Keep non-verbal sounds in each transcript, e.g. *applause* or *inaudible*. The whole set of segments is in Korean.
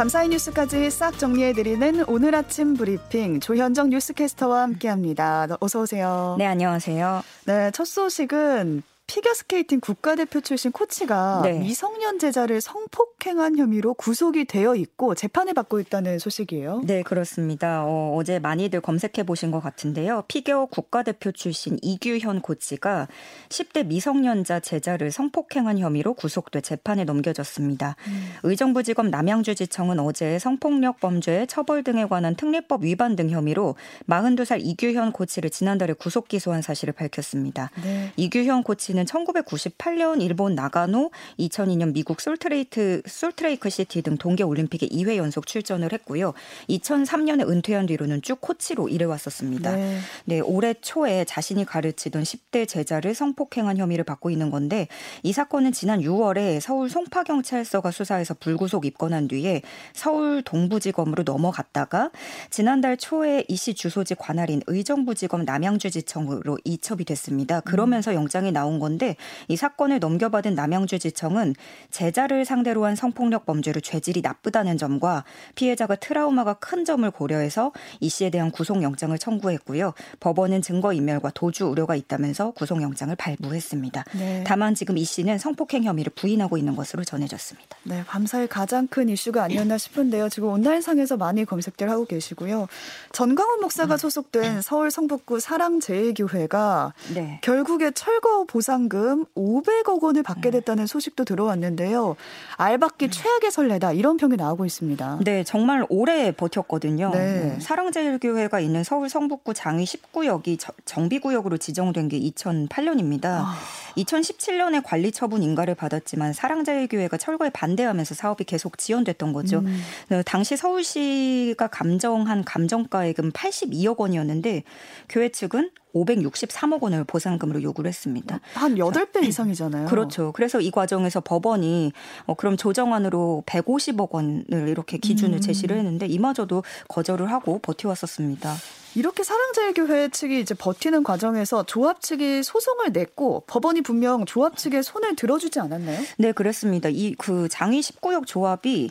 밤사이 뉴스까지 싹 정리해드리는 오늘 아침 브리핑 조현정 뉴스캐스터와 함께합니다. 어서 오세요. 네, 안녕하세요. 네, 첫 소식은 피겨스케이팅 국가대표 출신 코치가 네. 미성년 제자를 성폭행한 혐의로 구속이 되어 있고 재판을 받고 있다는 소식이에요. 네, 그렇습니다. 어, 어제 많이들 검색해 보신 것 같은데요. 피겨 국가대표 출신 이규현 코치가 10대 미성년자 제자를 성폭행한 혐의로 구속돼 재판에 넘겨졌습니다. 음. 의정부지검 남양주지청은 어제 성폭력 범죄 처벌 등에 관한 특례법 위반 등 혐의로 42살 이규현 코치를 지난달에 구속 기소한 사실을 밝혔습니다. 네. 이규현 코치는 이는 1998년 일본 나가노, 2002년 미국 솔트레이트 솔트레이크 시티 등 동계 올림픽에 2회 연속 출전을 했고요. 2003년에 은퇴한 뒤로는 쭉 코치로 일해왔었습니다. 네. 네, 올해 초에 자신이 가르치던 10대 제자를 성폭행한 혐의를 받고 있는 건데 이 사건은 지난 6월에 서울 송파 경찰서가 수사해서 불구속 입건한 뒤에 서울 동부지검으로 넘어갔다가 지난달 초에 이 씨 주소지 관할인 의정부지검 남양주지청으로 이첩이 됐습니다. 그러면서 영장이 나온 건 건데 이 사건을 넘겨받은 남양주지청은 제자를 상대로 한 성폭력 범죄로 죄질이 나쁘다는 점과 피해자가 트라우마가 큰 점을 고려해서 이 씨에 대한 구속영장을 청구했고요. 법원은 증거인멸과 도주 우려가 있다면서 구속영장을 발부했습니다. 네. 다만 지금 이 씨는 성폭행 혐의를 부인하고 있는 것으로 전해졌습니다. 네, 밤사이 가장 큰 이슈가 아니었나 싶은데요. 지금 온라인상에서 많이 검색들 하고 계시고요. 전광훈 목사가 음. 소속된 서울 성북구 사랑제일교회가 네. 결국에 철거 보상 보상금 500억 원을 받게 네. 됐다는 소식도 들어왔는데요. 알박기 음. 최악의 설레다 이런 평이 나오고 있습니다. 네, 정말 오래 버텼거든요. 네. 사랑제일교회가 있는 서울 성북구 장위 10구역이 정비구역으로 지정된 게 2008년입니다. 아. 2017년에 관리 처분 인가를 받았지만 사랑제일교회가 철거에 반대하면서 사업이 계속 지연됐던 거죠. 음. 네, 당시 서울시가 감정한 감정가액은 82억 원이었는데 교회 측은 563억 원을 보상금으로 요구를 했습니다. 한 8배 이상이잖아요. *clears throat* 그렇죠. 그래서 이 과정에서 법원이 어, 그럼 조정안으로 150억 원을 이렇게 기준을 음. 제시를 했는데 이마저도 거절을 하고 버텨왔었습니다. 이렇게 사랑제일교회 측이 이제 버티는 과정에서 조합 측이 소송을 냈고 법원이 분명 조합 측의 손을 들어주지 않았나요? 네, 그렇습니다. 이 그 장위 19역 조합이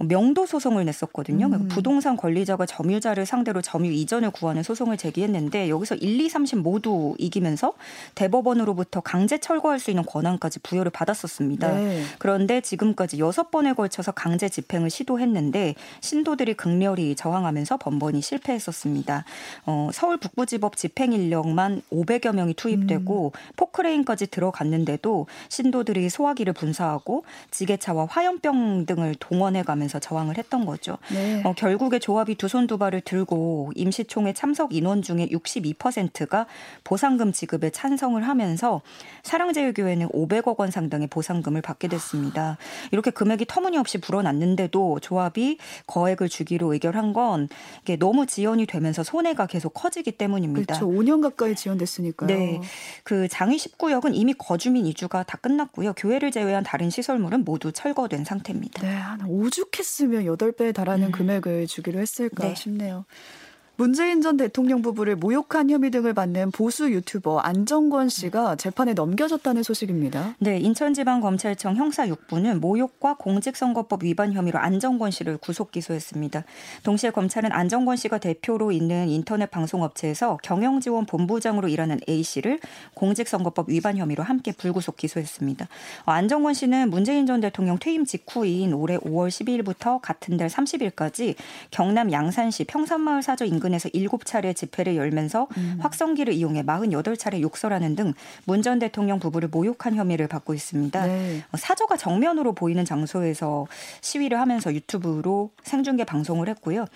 명도 소송을 냈었거든요. 그러니까 음. 부동산 관리자가 점유자를 상대로 점유 이전을 구하는 소송을 제기했는데 여기서 1, 2, 3심 모두 이기면서 대법원으로부터 강제 철거할 수 있는 권한까지 부여를 받았었습니다. 네. 그런데 지금까지 여섯 번에 걸쳐서 강제 집행을 시도했는데 신도들이 극렬히 저항하면서 번번이 실패했었습니다. 어, 서울 북부지법 집행 인력만 500여 명이 투입되고 음. 포크레인까지 들어갔는데도 신도들이 소화기를 분사하고 지게차와 화염병 등을 동원해가면서 하면서 저항을 했던 거죠. 네. 어, 결국에 조합이 두 손 두 발을 들고 임시총회 참석 인원 중에 62%가 보상금 지급에 찬성을 하면서 사랑제일교회는 500억 원 상당의 보상금을 받게 됐습니다. 이렇게 금액이 터무니없이 불어났는데도 조합이 거액을 주기로 의결한 건 이게 너무 지연이 되면서 손해가 계속 커지기 때문입니다. 그렇죠. 5년 가까이 지연됐으니까요. 네. 그 장위 19역은 이미 거주민 이주가 다 끝났고요. 교회를 제외한 다른 시설물은 모두 철거된 상태입니다. 네. 한5 주 생각했으면 8배에 달하는 음. 금액을 주기로 했을까 네. 싶네요. 문재인 전 대통령 부부를 모욕한 혐의 등을 받는 보수 유튜버 안정권 씨가 재판에 넘겨졌다는 소식입니다. 네, 인천지방검찰청 형사 6부는 모욕과 공직선거법 위반 혐의로 안정권 씨를 구속 기소했습니다. 동시에 검찰은 안정권 씨가 대표로 있는 인터넷 방송업체에서 경영지원 본부장으로 일하는 A 씨를 공직선거법 위반 혐의로 함께 불구속 기소했습니다. 어, 안정권 씨는 문재인 전 대통령 퇴임 직후인 올해 5월 12일부터 같은 달 30일까지 경남 양산시 평산마을 사저 인근 인근에서 7차례 집회를 열면서 음. 확성기를 이용해 48차례 욕설하는 등 문 전 대통령 부부를 모욕한 혐의를 받고 있습니다. 네. 어, 사저가 정면으로 보이는 장소에서 시위를 하면서 유튜브로 생중계 방송을 했고요.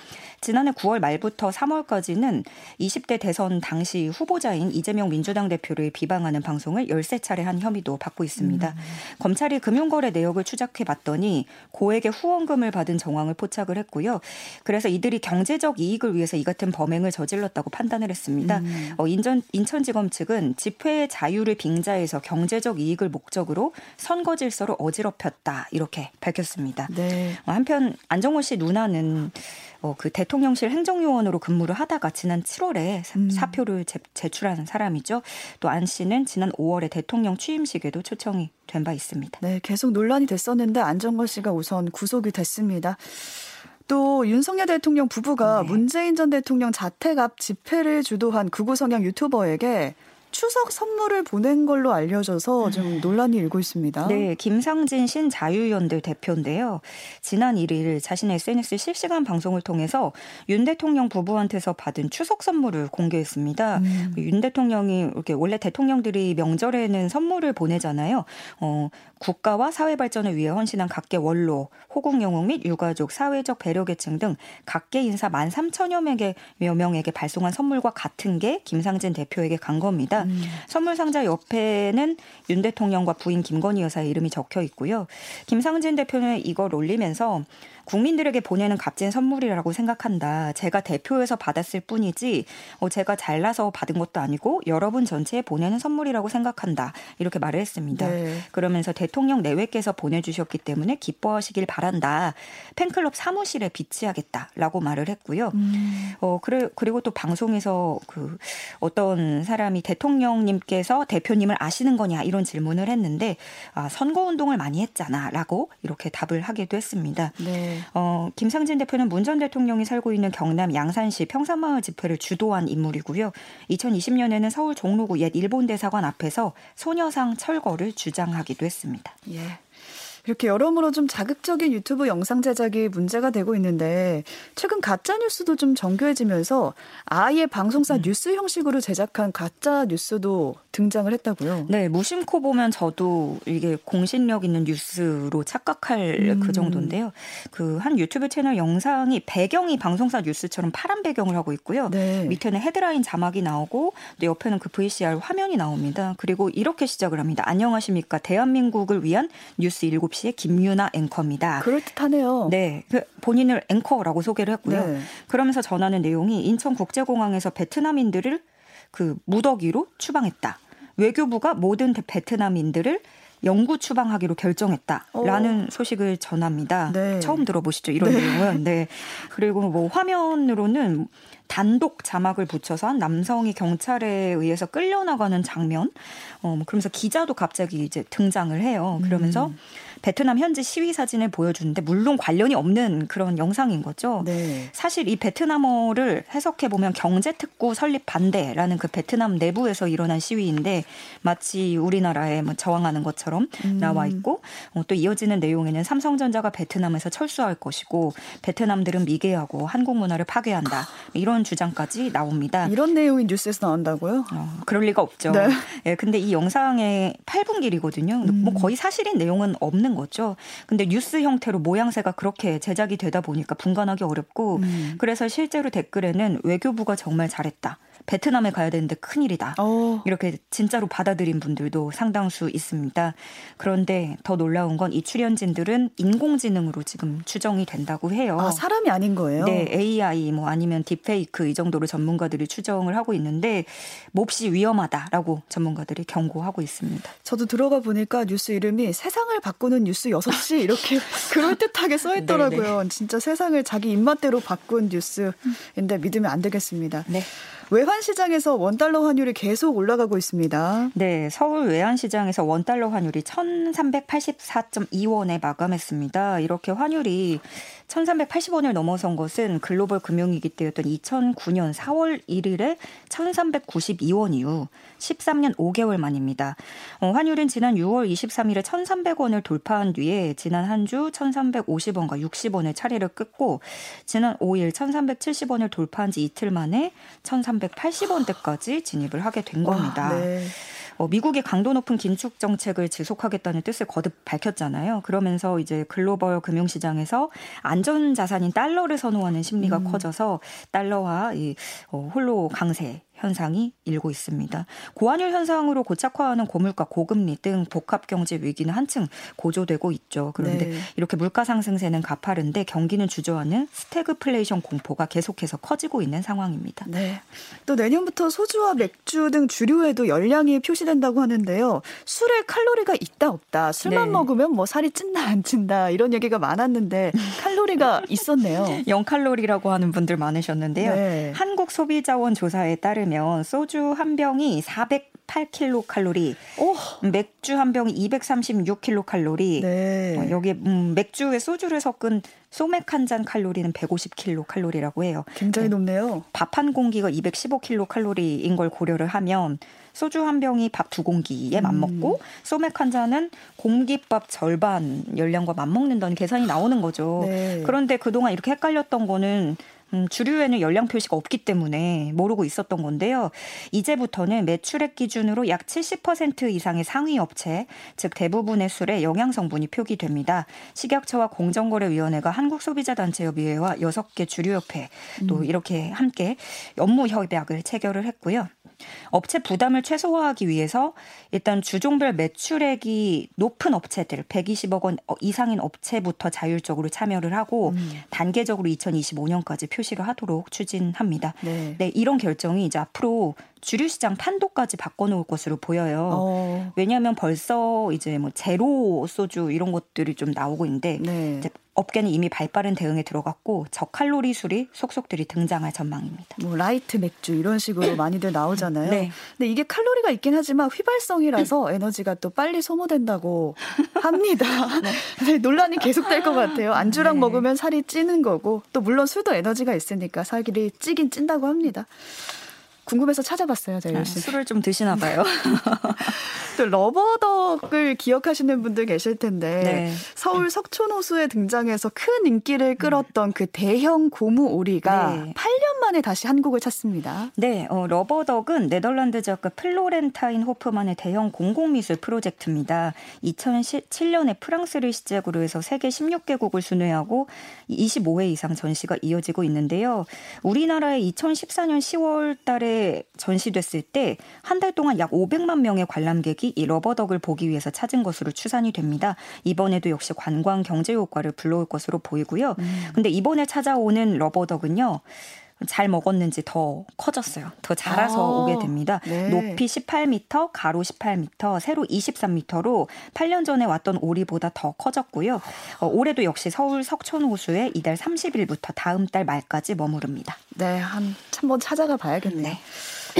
지난해 9월 말부터 3월까지는 20대 대선 당시 후보자인 이재명 민주당 대표를 비방하는 방송을 13차례 한 혐의도 받고 있습니다. 음. 검찰이 금융거래 내역을 추적해 봤더니 고액의 후원금을 받은 정황을 포착을 했고요. 그래서 이들이 경제적 이익을 위해서 이 같은 같은 범행을 저질렀다고 판단을 했습니다. 음. 어, 인천, 인천지검 측은 집회의 자유를 빙자해서 경제적 이익을 목적으로 선거 질서를 어지럽혔다 이렇게 밝혔습니다. 네. 어, 한편 안정호 씨 누나는 어, 그 대통령실 행정요원으로 근무를 하다가 지난 7월에 음. 사표를 제, 제출한 사람이죠. 또 안 씨는 지난 5월에 대통령 취임식에도 초청이 된 바 있습니다. 네, 계속 논란이 됐었는데 안정권 씨가 우선 구속이 됐습니다. 또 윤석열 대통령 부부가 네. 문재인 전 대통령 자택 앞 집회를 주도한 극우 성향 유튜버에게 추석 선물을 보낸 걸로 알려져서 좀 음. 논란이 일고 있습니다. 네, 김상진 신자유연대 대표인데요. 지난 1일 자신의 SNS 실시간 방송을 통해서 윤 대통령 부부한테서 받은 추석 선물을 공개했습니다. 음. 윤 대통령이 이렇게 원래 대통령들이 명절에는 선물을 보내잖아요. 어, 국가와 사회 발전을 위해 헌신한 각계 원로, 호국 영웅 및 유가족, 사회적 배려 계층 등 각계 인사 13,000여 명에게, 명에게 발송한 선물과 같은 게 김상진 대표에게 간 겁니다. 음. 선물 상자 옆에는 윤 대통령과 부인 김건희 여사의 이름이 적혀 있고요. 김상진 대표는 이걸 올리면서 국민들에게 보내는 값진 선물이라고 생각한다. 제가 대표에서 받았을 뿐이지 어, 제가 잘나서 받은 것도 아니고 여러분 전체에 보내는 선물이라고 생각한다. 이렇게 말을 했습니다. 네. 그러면서 대통령 내외께서 보내주셨기 때문에 기뻐하시길 바란다. 팬클럽 사무실에 비치하겠다라고 말을 했고요. 음. 어, 그래, 그리고 또 방송에서 그 어떤 사람이 대통령님께서 대표님을 아시는 거냐 이런 질문을 했는데 아, 선거운동을 많이 했잖아 라고 이렇게 답을 하기도 했습니다. 네. 어, 김상진 대표는 문 전 대통령이 살고 있는 경남 양산시 평산마을 집회를 주도한 인물이고요. 2020년에는 서울 종로구 옛 일본 대사관 앞에서 소녀상 철거를 주장하기도 했습니다. 예. 이렇게 여러모로 좀 자극적인 유튜브 영상 제작이 문제가 되고 있는데 최근 가짜 뉴스도 좀 정교해지면서 아예 방송사 음. 뉴스 형식으로 제작한 가짜 뉴스도 등장을 했다고요. 네, 무심코 보면 저도 이게 공신력 있는 뉴스로 착각할 음. 그 정도인데요. 그 한 유튜브 채널 영상이 배경이 방송사 뉴스처럼 파란 배경을 하고 있고요. 네. 밑에는 헤드라인 자막이 나오고 또 옆에는 그 VCR 화면이 나옵니다. 그리고 이렇게 시작을 합니다. 안녕하십니까? 대한민국을 위한 뉴스 7 9시의 김유나 앵커입니다. 그럴듯하네요. 네. 그 본인을 앵커라고 소개를 했고요. 네. 그러면서 전하는 내용이 인천국제공항에서 베트남인들을 그 무더기로 추방했다. 외교부가 모든 베트남인들을 영구 추방하기로 결정했다라는 오. 소식을 전합니다. 네. 처음 들어보시죠 이런 네. 내용은. 네. 그리고 뭐 화면으로는 단독 자막을 붙여서 한 남성이 경찰에 의해서 끌려나가는 장면. 어, 뭐 그러면서 기자도 갑자기 이제 등장을 해요. 그러면서 음. 베트남 현지 시위 사진을 보여주는데 물론 관련이 없는 그런 영상인 거죠. 네. 사실 이 베트남어를 해석해 보면 경제 특구 설립 반대라는 그 베트남 내부에서 일어난 시위인데 마치 우리나라에 뭐 저항하는 것처럼 음. 나와 있고 어, 또 이어지는 내용에는 삼성전자가 베트남에서 철수할 것이고 베트남들은 미개하고 한국 문화를 파괴한다 이런 주장까지 나옵니다. 이런 내용이 뉴스에서 나온다고요? 어, 그럴 리가 없죠. 네. 예, 근데 이 영상의 8분 길이거든요. 뭐 음. 뭐 거의 사실인 내용은 없는 하는 거죠. 근데 뉴스 형태로 모양새가 그렇게 제작이 되다 보니까 분간하기 어렵고 음. 그래서 실제로 댓글에는 외교부가 정말 잘했다. 베트남에 가야 되는데 큰일이다. 오. 어. 이렇게 진짜로 받아들인 분들도 상당수 있습니다. 그런데 더 놀라운 건 이 출연진들은 인공지능으로 지금 추정이 된다고 해요. 아, 사람이 아닌 거예요? 네, AI 뭐 아니면 딥페이크 이 정도로 전문가들이 추정을 하고 있는데 몹시 위험하다라고 전문가들이 경고하고 있습니다. 저도 들어가 보니까 뉴스 이름이 세상을 바꾸는 뉴스 6시 이렇게 *laughs* 그럴듯하게 써 있더라고요. 진짜 세상을 자기 입맛대로 바꾼 뉴스인데 믿으면 안 되겠습니다. 네. 외환 시장에서 원 달러 환율이 계속 올라가고 있습니다. 네, 서울 외환 시장에서 원 달러 환율이 1,384.2원에 마감했습니다. 이렇게 환율이 1,380원을 넘어선 것은 글로벌 금융위기 때였던 2009년 4월 1일에 1,392원 이후 13년 5개월 만입니다. 어, 환율은 지난 6월 23일에 1,300원을 돌파한 뒤에 지난 한 주 1,350원과 60원을 차례를 끊고 지난 5일 1,370원을 돌파한 지 이틀 만에 1,380원대까지 진입을 하게 된 겁니다. 와, 네. 어, 미국의 강도 높은 긴축 정책을 지속하겠다는 뜻을 거듭 밝혔잖아요. 그러면서 이제 글로벌 금융시장에서 안전 자산인 달러를 선호하는 심리가 음. 커져서 달러화의 어, 홀로 강세 현상이 일고 있습니다. 고환율 현상으로 고착화하는 고물가, 고금리 등 복합 경제 위기는 한층 고조되고 있죠. 그런데 네. 이렇게 물가 상승세는 가파른데 경기는 주저앉는 스태그플레이션 공포가 계속해서 커지고 있는 상황입니다. 네. 또 내년부터 소주와 맥주 등 주류에도 열량이 표시된다고 하는데요. 술에 칼로리가 있다 없다. 술만 네. 먹으면 뭐 살이 찐다 안 찐다 이런 얘기가 많았는데 칼로리가 *laughs* 있었네요. 0칼로리라고 하는 분들 많으셨는데요. 네. 한국 소비자원 조사에 따르면 따르면 소주 한 병이 408킬로칼로리, 오. 맥주 한 병이 236킬로칼로리. 네. 어, 여기 음, 맥주에 소주를 섞은 소맥 한 잔 칼로리는 150킬로칼로리라고 해요. 굉장히 네. 높네요. 밥 한 공기가 215킬로칼로리인 걸 고려를 하면 소주 한 병이 밥 두 공기에 음. 맞먹고 소맥 한 잔은 공깃밥 절반 열량과 맞먹는다는 계산이 나오는 거죠. 네. 그런데 그동안 이렇게 헷갈렸던 거는 음, 주류에는 열량 표시가 없기 때문에 모르고 있었던 건데요. 이제부터는 매출액 기준으로 약 70% 이상의 상위 업체, 즉 대부분의 술에 영양 성분이 표기됩니다. 식약처와 공정거래위원회가 한국소비자단체협의회와 6개 주류협회 또 음. 이렇게 함께 업무 협약을 체결을 했고요. 업체 부담을 최소화하기 위해서 일단 주종별 매출액이 높은 업체들 120억 원 이상인 업체부터 자율적으로 참여를 하고 음. 단계적으로 2025년까지 표시를 하도록 추진합니다. 네. 네, 이런 결정이 이제 앞으로 주류 시장 판도까지 바꿔놓을 것으로 보여요. 어. 왜냐하면 벌써 이제 뭐 제로 소주 이런 것들이 좀 나오고 있는데 네. 업계는 이미 발빠른 대응에 들어갔고 저칼로리 술이 속속들이 등장할 전망입니다. 뭐 라이트 맥주 이런 식으로 많이들 나오잖아요. 네. 근데 이게 칼로리가 있긴 하지만 휘발성이라서 에너지가 또 빨리 소모된다고 *laughs* 합니다. 네. 논란이 계속될 것 같아요. 안주랑 네. 먹으면 살이 찌는 거고 또 물론 술도 에너지가 있으니까 살이 찌긴 찐다고 합니다. 궁금해서 찾아봤어요. 제가 아. 술을 좀 드시나 봐요. *laughs* 또 러버덕을 기억하시는 분들 계실 텐데 네. 서울 석촌호수에 등장해서 큰 인기를 끌었던 그 대형 고무 오리가 네. 8년 만에 다시 한국을 찾습니다. 네, 어, 러버덕은 네덜란드 작가 플로렌타인 호프만의 대형 공공미술 프로젝트입니다. 2007년에 프랑스를 시작으로 해서 세계 16개국을 순회하고 25회 이상 전시가 이어지고 있는데요. 우리나라에 2014년 10월 달에 전시됐을 때 한 달 동안 약 500만 명의 관람객이 이 러버덕을 보기 위해서 찾은 것으로 추산이 됩니다. 이번에도 역시 관광 경제 효과를 불러올 것으로 보이고요. 음. 근데 이번에 찾아오는 러버덕은요. 잘 먹었는지 더 커졌어요. 더 자라서 아, 오게 됩니다. 네. 높이 18m, 가로 18m, 세로 23m로 8년 전에 왔던 오리보다 더 커졌고요. 어, 올해도 역시 서울 석촌호수에 이달 30일부터 다음 달 말까지 머무릅니다. 네, 한 한번 찾아가 봐야겠네요. 네.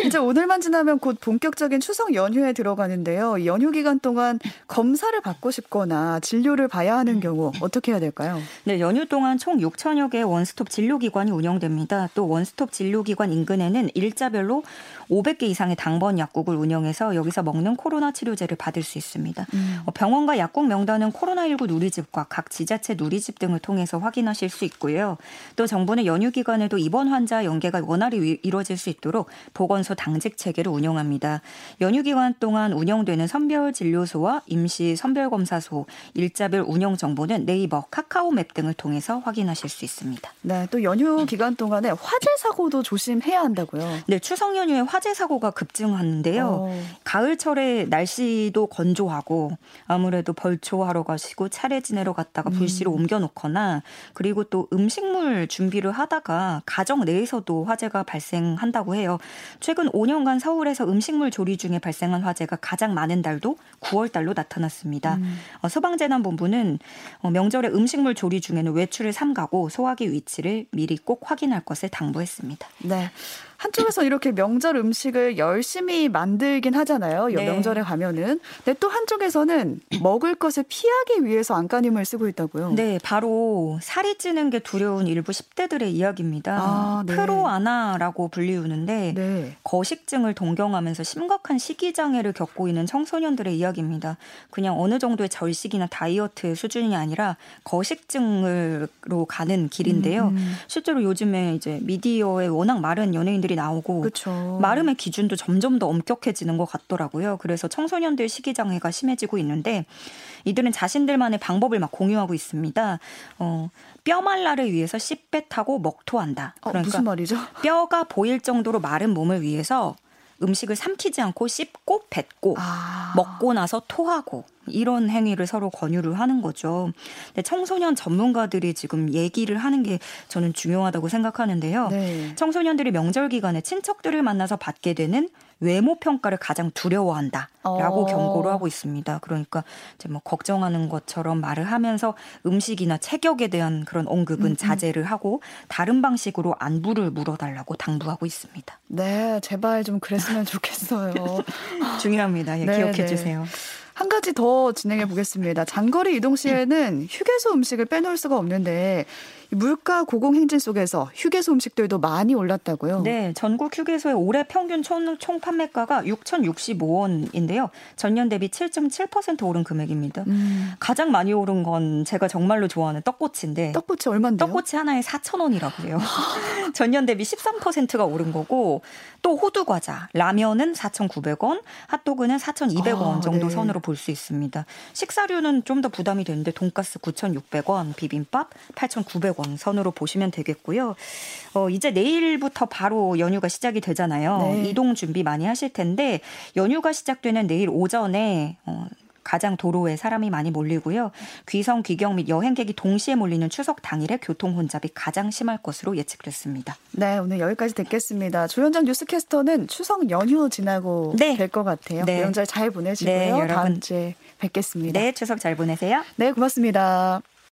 이제 오늘만 지나면 곧 본격적인 추석 연휴에 들어가는데요. 연휴 기간 동안 검사를 받고 싶거나 진료를 봐야 하는 경우 어떻게 해야 될까요? 네, 연휴 동안 총 6천여 개의 원스톱 진료기관이 운영됩니다. 또 원스톱 진료기관 인근에는 일자별로 500개 이상의 당번 약국을 운영해서 여기서 먹는 코로나 치료제를 받을 수 있습니다. 음. 어, 병원과 약국 명단은 코로나19 누리집과 각 지자체 누리집 등을 통해서 확인하실 수 있고요. 또 정부는 연휴 기간에도 입원 환자 연계가 원활히 이루어질 수 있도록 보건 소 당직 체계를 운영합니다. 연휴 기간 동안 운영되는 선별 진료소와 임시 선별 검사소, 일자별 운영 정보는 네이버, 카카오맵 등을 통해서 확인하실 수 있습니다. 네, 또 연휴 기간 동안에 화재 사고도 조심해야 한다고요. 네, 추석 연휴에 화 화재 사고가 급증하는데요. 어. 가을철에 날씨도 건조하고 아무래도 벌초하러 가시고 차례 지내러 갔다가 음. 불씨로 음. 옮겨놓거나 그리고 또 음식물 준비를 하다가 가정 내에서도 화재가 발생한다고 해요. 최근 5년간 서울에서 음식물 조리 중에 발생한 화재가 가장 많은 달도 9월 달로 나타났습니다. 음. 어, 소방재난본부는 어, 명절에 음식물 조리 중에는 외출을 삼가고 소화기 위치를 미리 꼭 확인할 것을 당부했습니다. 네. 한쪽에서 이렇게 명절 음식을 열심히 만들긴 하잖아요. 네. 명절에 가면은. 근데 또 한쪽에서는 먹을 것을 피하기 위해서 안간힘을 쓰고 있다고요. 네, 바로 살이 찌는 게 두려운 일부 10대들의 이야기입니다. 아, 네. 프로아나라고 불리우는데 네. 거식증을 동경하면서 심각한 식이 장애를 겪고 있는 청소년들의 이야기입니다. 그냥 어느 정도의 절식이나 다이어트 수준이 아니라 거식증으로 가는 길인데요. 음. 음. 실제로 요즘에 이제 미디어에 워낙 많은 연예인들이 기들이 나오고 그쵸. 마름의 기준도 점점 더 엄격해지는 것 같더라고요. 그래서 청소년들 식이 장애가 심해지고 있는데 이들은 자신들만의 방법을 막 공유하고 있습니다. 어, 뼈 말라를 위해서 씹뱉하고 먹토한다. 어, 그러니까 어, 무슨 말이죠? 뼈가 보일 정도로 마른 몸을 위해서 음식을 삼키지 않고 씹고 뱉고 아. 먹고 나서 토하고 이런 행위를 서로 권유를 하는 거죠. 근데 청소년 전문가들이 지금 얘기를 하는 게 저는 중요하다고 생각하는데요. 네. 청소년들이 명절 기간에 친척들을 만나서 받게 되는 외모 평가를 가장 두려워한다라고 어. 경고를 하고 있습니다. 그러니까 이제 뭐 걱정하는 것처럼 말을 하면서 음식이나 체격에 대한 그런 언급은 음, 음. 자제를 하고 다른 방식으로 안부를 물어달라고 당부하고 있습니다. 네, 제발 좀 그랬으면 좋겠어요. *laughs* 중요합니다. 예, 네, 기억해 네. 주세요. 한 가지 더 진행해 보겠습니다. 장거리 이동 시에는 휴게소 음식을 빼놓을 수가 없는데 물가 고공행진 속에서 휴게소 음식들도 많이 올랐다고요? 네, 전국 휴게소의 올해 평균 총, 총 판매가가 6,065원인데요. 전년 대비 7.7% 오른 금액입니다. 음. 가장 많이 오른 건 제가 정말로 좋아하는 떡꼬치인데 떡꼬치 얼마인데요? 떡꼬치 하나에 4,000원이라고 해요. *laughs* 전년 대비 13%가 오른 거고 또 호두 과자, 라면은 4,900원, 핫도그는 4,200원 아, 정도 네. 선으로 볼 수 있습니다. 식사류는 좀 더 부담이 되는데 돈가스 9,600원, 비빔밥 8,900원 원 선으로 보시면 되겠고요. 어, 이제 내일부터 바로 연휴가 시작이 되잖아요. 네. 이동 준비 많이 하실 텐데 연휴가 시작되는 내일 오전에 어, 가장 도로에 사람이 많이 몰리고요. 귀성, 귀경 및 여행객이 동시에 몰리는 추석 당일에 교통 혼잡이 가장 심할 것으로 예측됐습니다. 네, 오늘 여기까지 듣겠습니다. 조현정 뉴스캐스터는 추석 연휴 지나고 네. 될것 같아요. 네. 명절 잘 보내시고요. 네, 여러분. 다음 주에 뵙겠습니다. 네, 추석 잘 보내세요. 네, 고맙습니다.